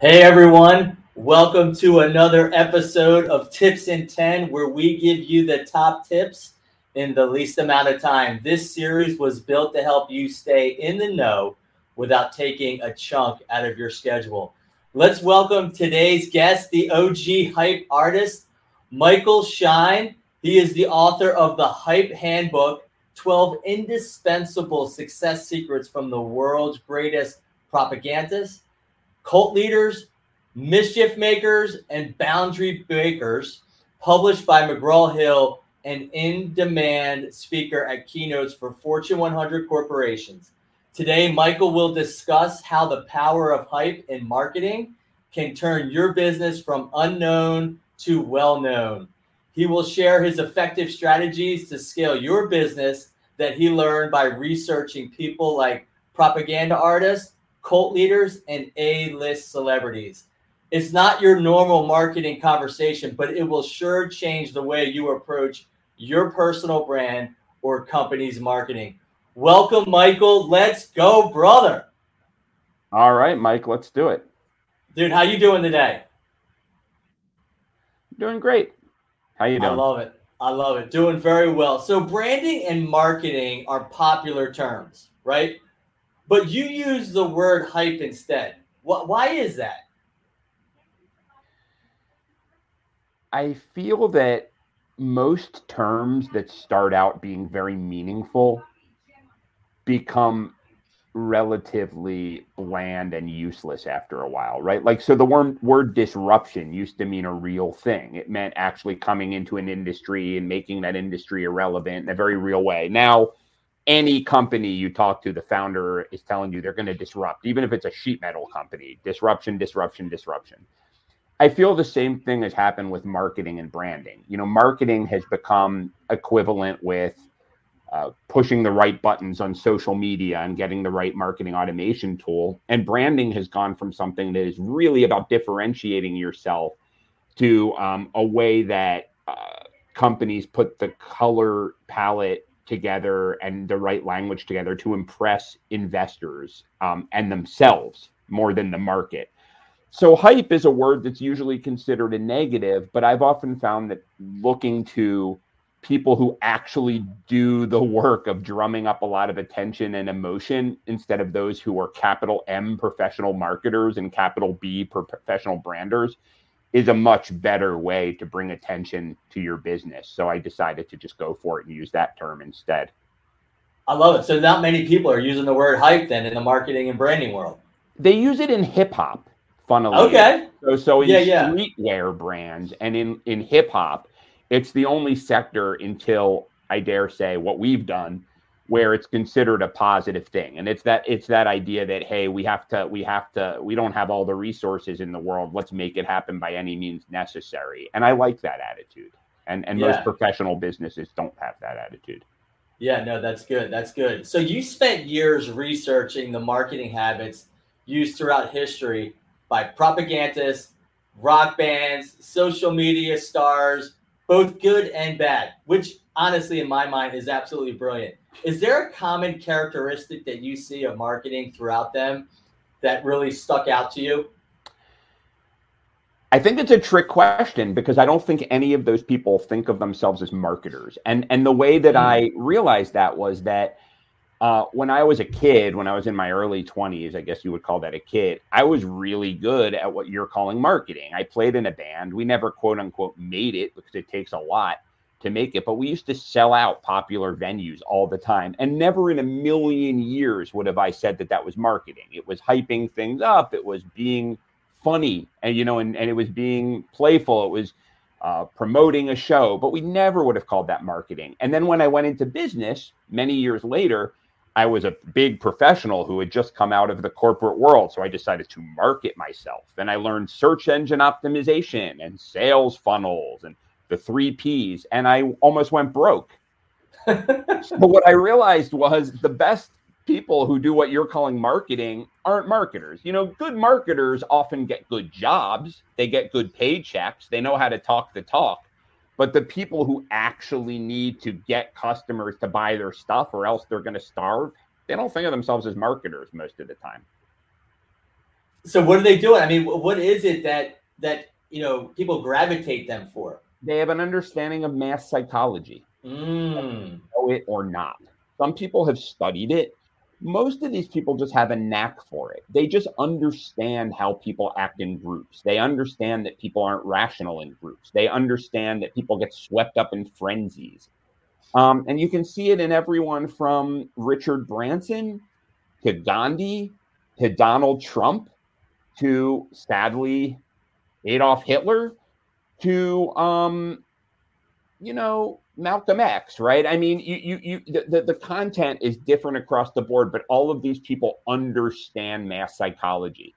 Hey everyone, welcome to another episode of Tips in 10, where we give you the top tips in the least amount of time. This series was built to help you stay in the know without taking a chunk out of your schedule. Let's welcome today's guest, the OG hype artist, Michael Schein. He is the author of the Hype Handbook 12 Indispensable Success Secrets from the World's Greatest Propagandists Cult Leaders, Mischief Makers, and Boundary Breakers, published by McGraw Hill, an in demand speaker at keynotes for Fortune 100 corporations. Today, Michael will discuss how the power of hype in marketing can turn your business from unknown to well known. He will share his effective strategies to scale your business that he learned by researching people like propaganda artists, cult leaders, and A list celebrities. It's not your normal marketing conversation, but it will sure change the way you approach your personal brand or company's marketing. Welcome, Michael. Let's go, brother. All right, Mike, let's do it. Dude, how you doing today? Doing great. How you doing? I love it. I love it. Doing very well. So branding and marketing are popular terms, right? But you use the word hype instead. What why is that? I feel that most terms that start out being very meaningful become relatively bland and useless after a while, right? Like, so the word, word disruption used to mean a real thing. It meant actually coming into an industry and making that industry irrelevant in a very real way. Now, any company you talk to, the founder is telling you they're going to disrupt, even if it's a sheet metal company. Disruption, disruption, disruption. I feel the same thing has happened with marketing and branding. You know, marketing has become equivalent with uh, pushing the right buttons on social media and getting the right marketing automation tool. And branding has gone from something that is really about differentiating yourself to um, a way that uh, companies put the color palette together and the right language together to impress investors um, and themselves more than the market. So, hype is a word that's usually considered a negative, but I've often found that looking to people who actually do the work of drumming up a lot of attention and emotion instead of those who are capital M professional marketers and capital B professional branders is a much better way to bring attention to your business. So I decided to just go for it and use that term instead. I love it. So not many people are using the word hype then in the marketing and branding world. They use it in hip hop, funnily. Okay. So so in yeah, streetwear yeah. brands and in in hip hop, it's the only sector until I dare say what we've done where it's considered a positive thing. And it's that it's that idea that hey we have to we have to we don't have all the resources in the world. Let's make it happen by any means necessary. And i like that attitude. And and yeah. most professional businesses don't have that attitude. Yeah no that's good. That's good. So you spent years researching the marketing habits used throughout history by propagandists rock bands social media stars both good and bad which honestly in my mind is absolutely brilliant is there a common characteristic that you see of marketing throughout them that really stuck out to you? I think it's a trick question because I don't think any of those people think of themselves as marketers. And and the way that hmm. I realized that was that uh, when I was a kid, when I was in my early 20s, I guess you would call that a kid, I was really good at what you're calling marketing. I played in a band. We never quote unquote made it because it takes a lot to make it, but we used to sell out popular venues all the time. And never in a million years would have I said that that was marketing. It was hyping things up, it was being funny, and you know, and, and it was being playful, it was uh, promoting a show, but we never would have called that marketing. And then when I went into business many years later, I was a big professional who had just come out of the corporate world. So I decided to market myself. And I learned search engine optimization and sales funnels and the three P's, and I almost went broke. but what I realized was the best people who do what you're calling marketing aren't marketers. You know, good marketers often get good jobs, they get good paychecks, they know how to talk the talk. But the people who actually need to get customers to buy their stuff or else they're going to starve, they don't think of themselves as marketers most of the time. So what are they doing? I mean, what is it that that you know people gravitate them for? They have an understanding of mass psychology, mm. know it or not. Some people have studied it. Most of these people just have a knack for it. They just understand how people act in groups. They understand that people aren't rational in groups. They understand that people get swept up in frenzies. Um, and you can see it in everyone from Richard Branson to Gandhi to Donald Trump to sadly Adolf Hitler to um, you know Malcolm X, right? I mean, you you you the, the, content is different across the board, but all of these people understand mass psychology.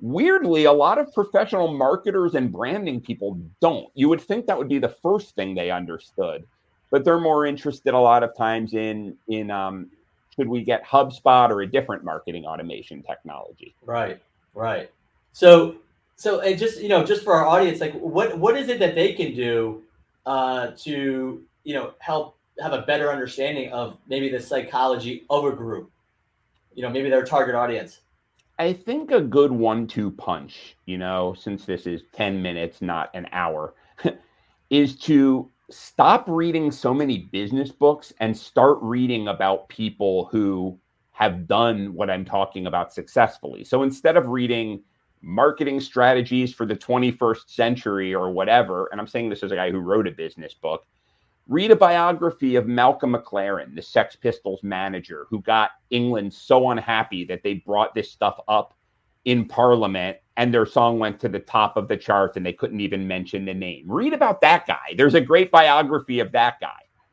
Weirdly, a lot of professional marketers and branding people don't. You would think that would be the first thing they understood, but they're more interested a lot of times in in um, should we get HubSpot or a different marketing automation technology? Right, right. So so and just you know just for our audience, like what what is it that they can do uh, to you know help have a better understanding of maybe the psychology of a group? You know, maybe their target audience. I think a good one-two punch, you know, since this is ten minutes, not an hour, is to stop reading so many business books and start reading about people who have done what I'm talking about successfully. So instead of reading marketing strategies for the 21st century or whatever, and I'm saying this as a guy who wrote a business book, read a biography of Malcolm McLaren, the Sex Pistols manager, who got England so unhappy that they brought this stuff up in Parliament and their song went to the top of the charts and they couldn't even mention the name. Read about that guy. There's a great biography of that guy.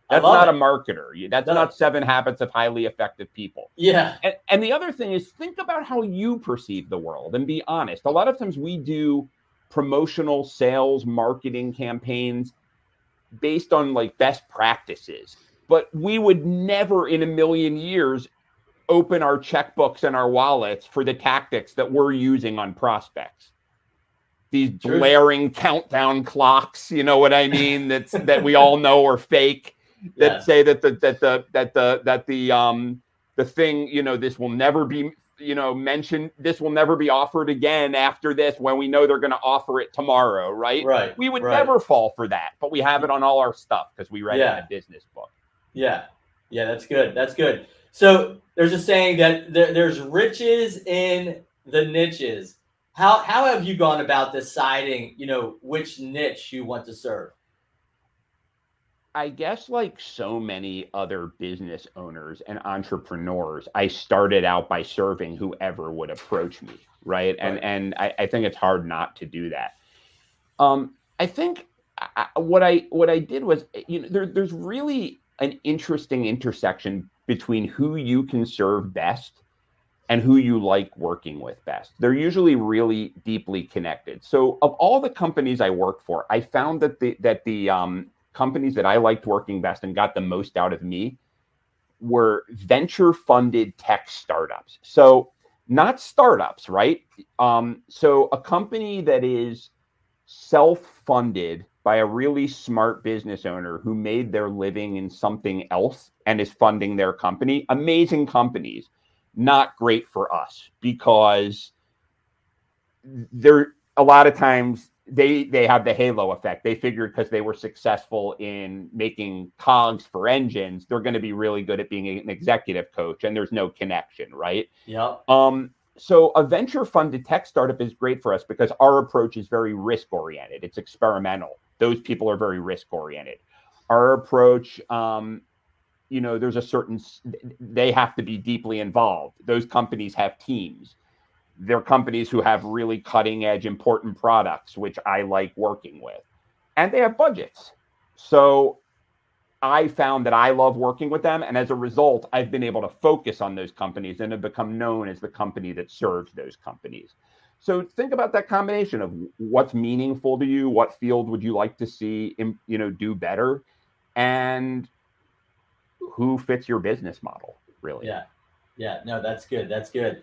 That's not it. a marketer. That's no. not seven habits of highly effective people. Yeah. And, and the other thing is think about how you perceive the world and be honest. A lot of times we do promotional sales marketing campaigns based on like best practices, but we would never in a million years open our checkbooks and our wallets for the tactics that we're using on prospects. These blaring countdown clocks you know what i mean that's that we all know are fake that yeah. say that the that the that the that the um the thing you know this will never be you know mention this will never be offered again after this when we know they're going to offer it tomorrow right right we would right. never fall for that but we have it on all our stuff because we read yeah. it in a business book yeah yeah that's good that's good so there's a saying that there, there's riches in the niches. How how have you gone about deciding, you know, which niche you want to serve? I guess like so many other business owners and entrepreneurs, I started out by serving whoever would approach me, right? And right. and I, I, think it's hard not to do that. Um, I think I, what I what I did was, you know, there, there's really an interesting intersection between who you can serve best and who you like working with best. They're usually really deeply connected. So, of all the companies I worked for, I found that the that the um, companies that I liked working best and got the most out of me were venture funded tech startups. So, not startups, right? Um, so, a company that is self funded by a really smart business owner who made their living in something else and is funding their company. Amazing companies, not great for us because they're a lot of times they they have the halo effect. They figured because they were successful in making cogs for engines, they're going to be really good at being an executive coach, and there's no connection, right? Yeah. Um, so a venture funded tech startup is great for us because our approach is very risk oriented. It's experimental those people are very risk oriented. Our approach, um, you know, there's a certain, they have to be deeply involved. Those companies have teams. They're companies who have really cutting edge, important products, which I like working with. And they have budgets. So I found that I love working with them. And as a result, I've been able to focus on those companies and have become known as the company that serves those companies. So think about that combination of what's meaningful to you, what field would you like to see, you know, do better, and who fits your business model, really. Yeah, yeah, no, that's good. That's good.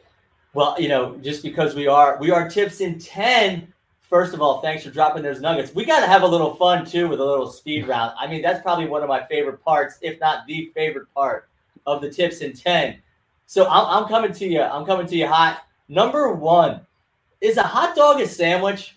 Well, you know, just because we are we are tips in ten. First of all, thanks for dropping those nuggets. We got to have a little fun too with a little speed round. I mean, that's probably one of my favorite parts, if not the favorite part of the tips in ten. So I'm, I'm coming to you. I'm coming to you hot. Number one Is a hot dog a sandwich?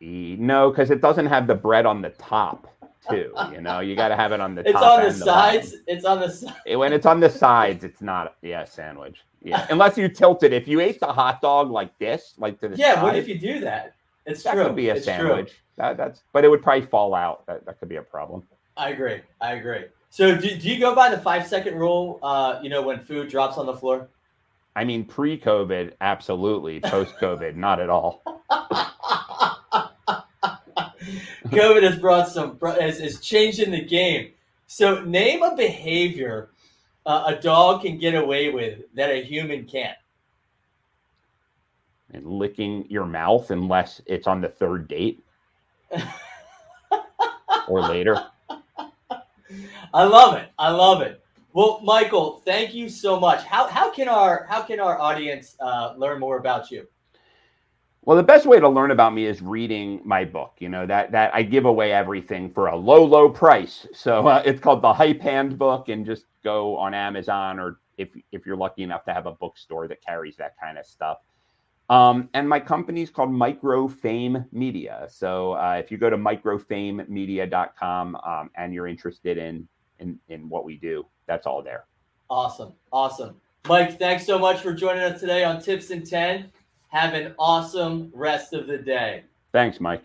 No, because it doesn't have the bread on the top too. You know, you got to have it on the. It's on the sides. The it's on the sides. When it's on the sides, it's not. Yeah, sandwich. Yeah, unless you tilt it. If you ate the hot dog like this, like to the yeah, side, what if you do that? It's that true. could be a it's sandwich. That, that's, but it would probably fall out. That, that could be a problem. I agree. I agree. So, do, do you go by the five second rule? Uh, you know, when food drops on the floor. I mean, pre-COVID, absolutely. Post-COVID, not at all. COVID has brought some has is changing the game. So name a behavior uh, a dog can get away with that a human can't. And licking your mouth unless it's on the third date or later. I love it. I love it. Well, Michael, thank you so much. How, how can our how can our audience uh, learn more about you? Well, the best way to learn about me is reading my book. You know that that I give away everything for a low, low price. So uh, it's called the Hype Handbook, and just go on Amazon or if if you're lucky enough to have a bookstore that carries that kind of stuff. Um, and my company is called Micro Fame Media. So uh, if you go to microfamemedia.com um, and you're interested in, in in what we do, that's all there. Awesome, awesome, Mike. Thanks so much for joining us today on Tips in Ten. Have an awesome rest of the day. Thanks, Mike.